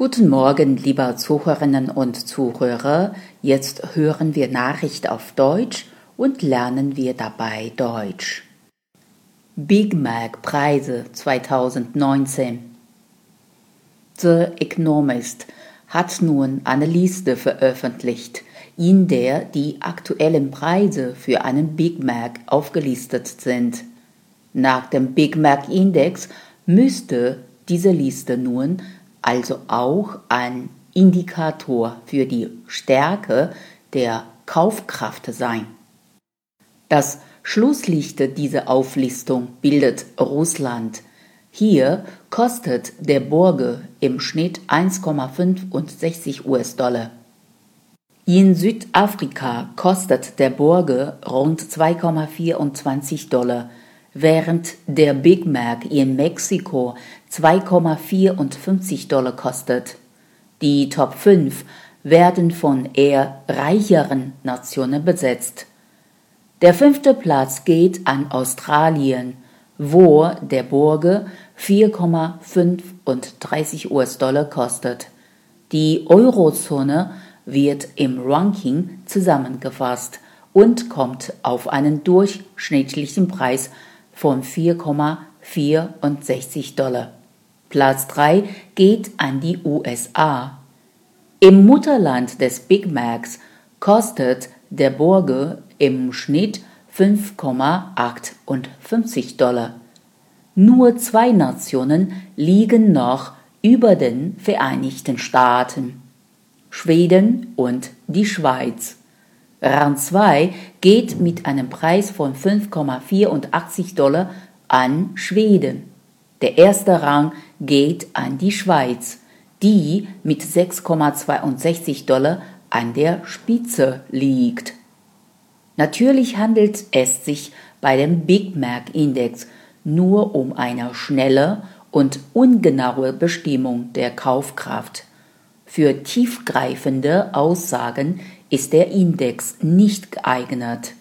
Guten Morgen, liebe Zuhörerinnen und Zuhörer. Jetzt hören wir Nachricht auf Deutsch und lernen wir dabei Deutsch. Big Mac Preise 2019 The Economist hat nun eine Liste veröffentlicht, in der die aktuellen Preise für einen Big Mac aufgelistet sind. Nach dem Big Mac Index müsste diese Liste nun also auch ein Indikator für die Stärke der Kaufkraft sein. Das Schlusslicht dieser Auflistung bildet Russland. Hier kostet der Burger im Schnitt 1,65 US-Dollar. In Südafrika kostet der Burger rund 2,24 Dollar während der Big Mac in Mexiko 2,54 Dollar kostet. Die Top 5 werden von eher reicheren Nationen besetzt. Der fünfte Platz geht an Australien, wo der Burger 4,35 US-Dollar kostet. Die Eurozone wird im Ranking zusammengefasst und kommt auf einen durchschnittlichen Preis von 4,64 Dollar. Platz 3 geht an die USA. Im Mutterland des Big Macs kostet der Burger im Schnitt 5,58 Dollar. Nur zwei Nationen liegen noch über den Vereinigten Staaten. Schweden und die Schweiz. Rang 2 geht mit einem Preis von 5,84 Dollar an Schweden. Der erste Rang geht an die Schweiz, die mit 6,62 Dollar an der Spitze liegt. Natürlich handelt es sich bei dem Big Mac Index nur um eine schnelle und ungenaue Bestimmung der Kaufkraft. Für tiefgreifende Aussagen ist der Index nicht geeignet.